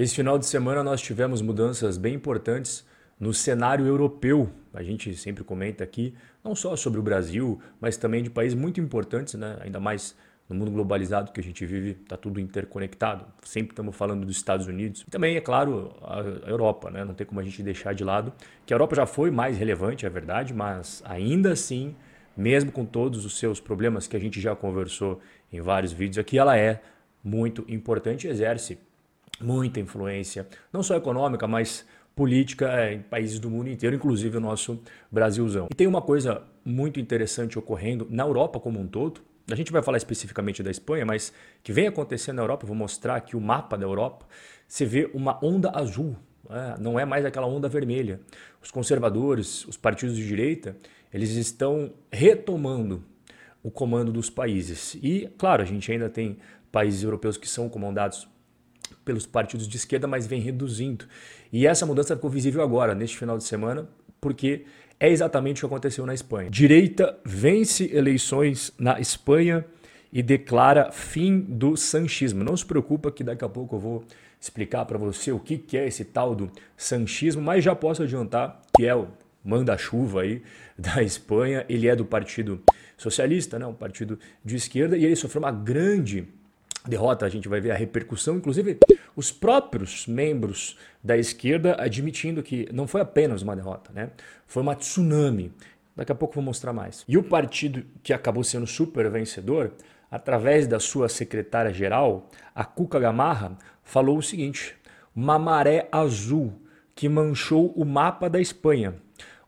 Esse final de semana nós tivemos mudanças bem importantes no cenário europeu. A gente sempre comenta aqui, não só sobre o Brasil, mas também de países muito importantes, né? ainda mais no mundo globalizado que a gente vive, está tudo interconectado. Sempre estamos falando dos Estados Unidos. E também, é claro, a Europa, né? não tem como a gente deixar de lado, que a Europa já foi mais relevante, é verdade, mas ainda assim, mesmo com todos os seus problemas que a gente já conversou em vários vídeos aqui, ela é muito importante e exerce muita influência, não só econômica, mas política é, em países do mundo inteiro, inclusive o nosso Brasilzão. E tem uma coisa muito interessante ocorrendo na Europa como um todo. A gente vai falar especificamente da Espanha, mas que vem acontecendo na Europa, vou mostrar aqui o mapa da Europa. Você vê uma onda azul, né? não é mais aquela onda vermelha. Os conservadores, os partidos de direita, eles estão retomando o comando dos países. E, claro, a gente ainda tem países europeus que são comandados pelos partidos de esquerda, mas vem reduzindo. E essa mudança ficou visível agora, neste final de semana, porque é exatamente o que aconteceu na Espanha. Direita vence eleições na Espanha e declara fim do sanchismo. Não se preocupa que daqui a pouco eu vou explicar para você o que é esse tal do sanchismo, mas já posso adiantar que é o manda-chuva aí da Espanha. Ele é do Partido Socialista, né, um partido de esquerda, e ele sofreu uma grande derrota, a gente vai ver a repercussão, inclusive os próprios membros da esquerda admitindo que não foi apenas uma derrota, né? Foi uma tsunami. Daqui a pouco vou mostrar mais. E o partido que acabou sendo super vencedor, através da sua secretária-geral, a Cuca Gamarra, falou o seguinte: uma maré azul que manchou o mapa da Espanha.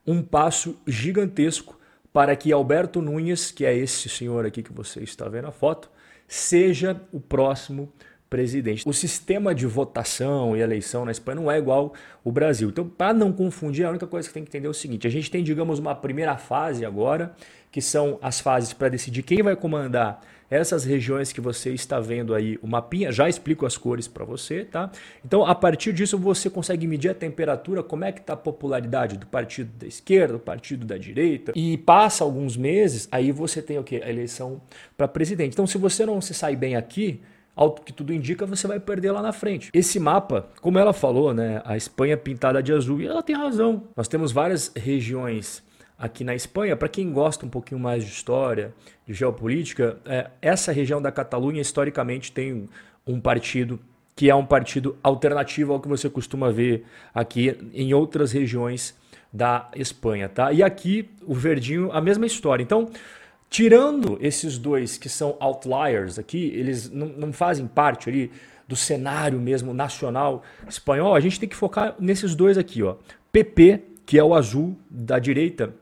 Um passo gigantesco para que Alberto Núñez, que é esse senhor aqui que você está vendo a foto, seja o próximo presidente. O sistema de votação e eleição na Espanha não é igual o Brasil. Então, para não confundir, a única coisa que tem que entender é o seguinte: a gente tem, digamos, uma primeira fase agora, que são as fases para decidir quem vai comandar essas regiões que você está vendo aí, o mapinha, já explico as cores para você, tá? Então, a partir disso, você consegue medir a temperatura, como é que está a popularidade do partido da esquerda, do partido da direita, e passa alguns meses, aí você tem o quê? A eleição para presidente. Então, se você não se sai bem aqui, ao que tudo indica, você vai perder lá na frente. Esse mapa, como ela falou, né, a Espanha pintada de azul, e ela tem razão. Nós temos várias regiões aqui na Espanha, para quem gosta um pouquinho mais de história, de geopolítica, é, essa região da Catalunha historicamente tem um partido que é um partido alternativo ao que você costuma ver aqui em outras regiões da Espanha, tá? E aqui o verdinho a mesma história. Então, tirando esses dois que são outliers aqui, eles não, não fazem parte ali do cenário mesmo nacional espanhol, a gente tem que focar nesses dois aqui, ó. PP, que é o azul da direita,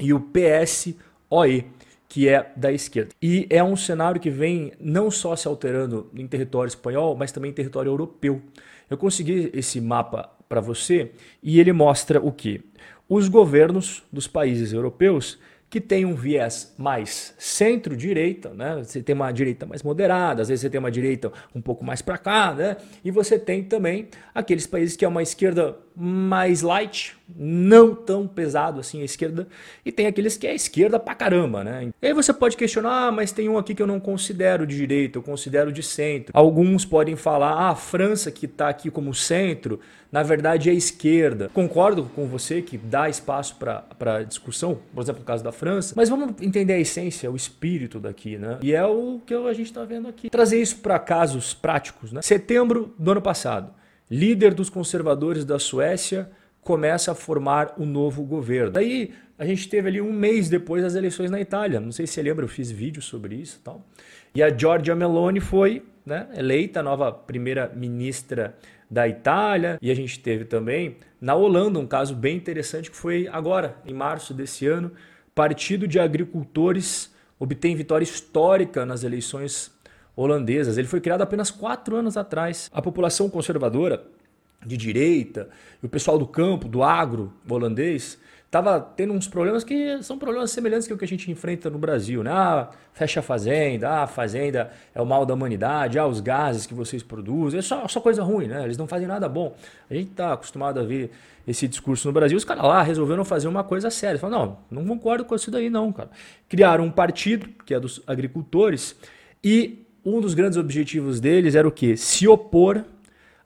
e o PSOE, que é da esquerda. E é um cenário que vem não só se alterando em território espanhol, mas também em território europeu. Eu consegui esse mapa para você e ele mostra o que? Os governos dos países europeus que tem um viés mais centro-direita, né? Você tem uma direita mais moderada, às vezes você tem uma direita um pouco mais para cá, né? E você tem também aqueles países que é uma esquerda mais light, não tão pesado assim a esquerda, e tem aqueles que é esquerda pra caramba, né? E aí você pode questionar, ah, mas tem um aqui que eu não considero de direita, eu considero de centro. Alguns podem falar, ah, a França que está aqui como centro, na verdade é esquerda. Concordo com você que dá espaço para discussão, por exemplo, no caso da França, mas vamos entender a essência, o espírito daqui, né? E é o que a gente está vendo aqui. Trazer isso para casos práticos, né? Setembro do ano passado líder dos conservadores da Suécia, começa a formar o um novo governo. Daí a gente teve ali um mês depois das eleições na Itália. Não sei se você lembra, eu fiz vídeo sobre isso e tal. E a Giorgia Meloni foi né, eleita nova primeira-ministra da Itália. E a gente teve também na Holanda um caso bem interessante que foi agora, em março desse ano. Partido de Agricultores obtém vitória histórica nas eleições holandesas. Ele foi criado apenas quatro anos atrás. A população conservadora, de direita, e o pessoal do campo, do agro holandês, estava tendo uns problemas que são problemas semelhantes ao que a gente enfrenta no Brasil. Né? Ah, fecha a fazenda, ah, a fazenda é o mal da humanidade, ah, os gases que vocês produzem, é só, só coisa ruim, né? Eles não fazem nada bom. A gente está acostumado a ver esse discurso no Brasil, os caras lá resolveram fazer uma coisa séria. Falaram, não, não concordo com isso daí não, cara. Criaram um partido, que é dos agricultores, e um dos grandes objetivos deles era o quê? Se opor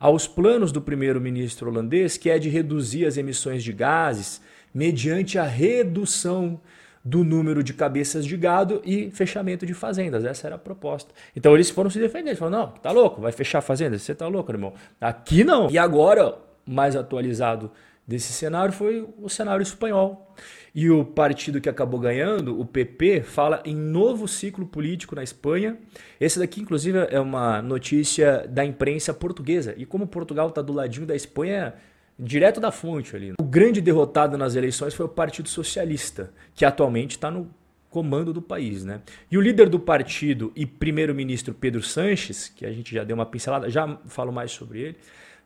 aos planos do primeiro-ministro holandês, que é de reduzir as emissões de gases mediante a redução do número de cabeças de gado e fechamento de fazendas. Essa era a proposta. Então eles foram se defender. Eles falaram: não, tá louco, vai fechar fazendas? Você tá louco, irmão. Aqui não. E agora, mais atualizado desse cenário foi o cenário espanhol. E o partido que acabou ganhando, o PP, fala em novo ciclo político na Espanha. Esse daqui, inclusive, é uma notícia da imprensa portuguesa. E como Portugal está do ladinho da Espanha, direto da fonte ali. O grande derrotado nas eleições foi o Partido Socialista, que atualmente está no comando do país, né? E o líder do partido e primeiro-ministro Pedro Sanches, que a gente já deu uma pincelada, já falo mais sobre ele,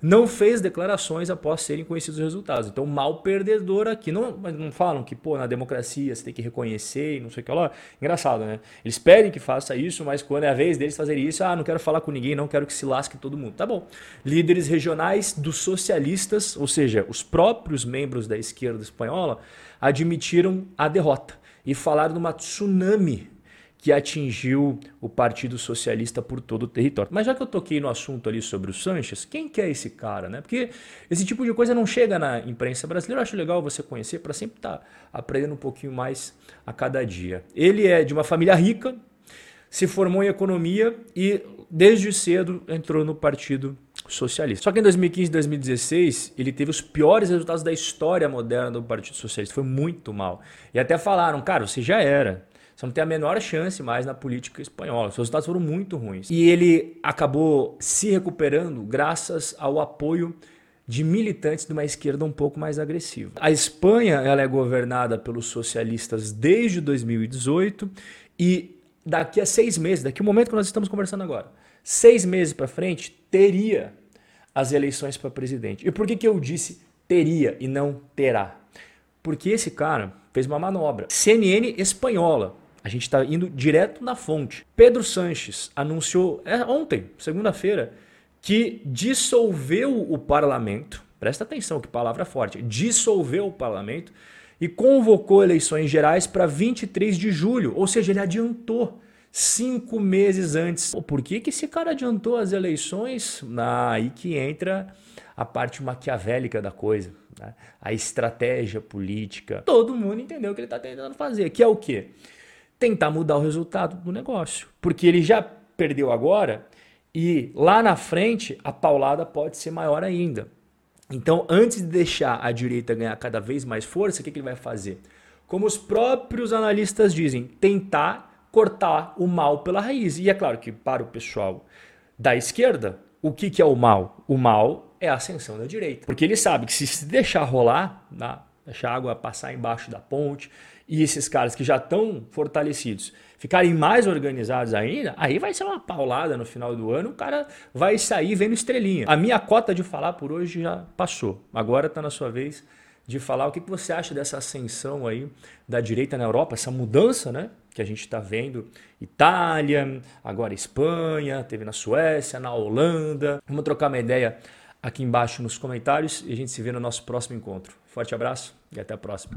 não fez declarações após serem conhecidos os resultados. Então, mal perdedor aqui. Não, não falam que, pô, na democracia você tem que reconhecer e não sei o que lá. Engraçado, né? Eles pedem que faça isso, mas quando é a vez deles fazerem isso, ah, não quero falar com ninguém, não quero que se lasque todo mundo. Tá bom. Líderes regionais dos socialistas, ou seja, os próprios membros da esquerda espanhola, admitiram a derrota e falaram de uma tsunami que atingiu o Partido Socialista por todo o território. Mas já que eu toquei no assunto ali sobre o Sanches, quem que é esse cara, né? Porque esse tipo de coisa não chega na imprensa brasileira. Eu acho legal você conhecer para sempre estar tá aprendendo um pouquinho mais a cada dia. Ele é de uma família rica, se formou em economia e desde cedo entrou no Partido Socialista. Só que em 2015 e 2016 ele teve os piores resultados da história moderna do Partido Socialista. Foi muito mal. E até falaram, cara, você já era. Você não tem a menor chance mais na política espanhola. Os resultados foram muito ruins. E ele acabou se recuperando graças ao apoio de militantes de uma esquerda um pouco mais agressiva. A Espanha ela é governada pelos socialistas desde 2018 e daqui a seis meses, daqui o momento que nós estamos conversando agora, seis meses para frente, teria as eleições para presidente. E por que, que eu disse teria e não terá? Porque esse cara fez uma manobra. CNN espanhola a gente está indo direto na fonte. Pedro Sanches anunciou é, ontem, segunda-feira, que dissolveu o parlamento. Presta atenção, que palavra forte. Dissolveu o parlamento e convocou eleições gerais para 23 de julho. Ou seja, ele adiantou cinco meses antes. Por que, que esse cara adiantou as eleições? Ah, aí que entra a parte maquiavélica da coisa. Né? A estratégia política. Todo mundo entendeu o que ele está tentando fazer, que é o quê? tentar mudar o resultado do negócio. Porque ele já perdeu agora e lá na frente a paulada pode ser maior ainda. Então, antes de deixar a direita ganhar cada vez mais força, o que, que ele vai fazer? Como os próprios analistas dizem, tentar cortar o mal pela raiz. E é claro que para o pessoal da esquerda, o que, que é o mal? O mal é a ascensão da direita. Porque ele sabe que se deixar rolar, né, deixar a água passar embaixo da ponte e esses caras que já estão fortalecidos ficarem mais organizados ainda, aí vai ser uma paulada no final do ano, o cara vai sair vendo estrelinha. A minha cota de falar por hoje já passou. Agora está na sua vez de falar o que você acha dessa ascensão aí da direita na Europa, essa mudança, né? Que a gente está vendo Itália, agora Espanha, teve na Suécia, na Holanda. Vamos trocar uma ideia aqui embaixo nos comentários e a gente se vê no nosso próximo encontro. Forte abraço e até a próxima.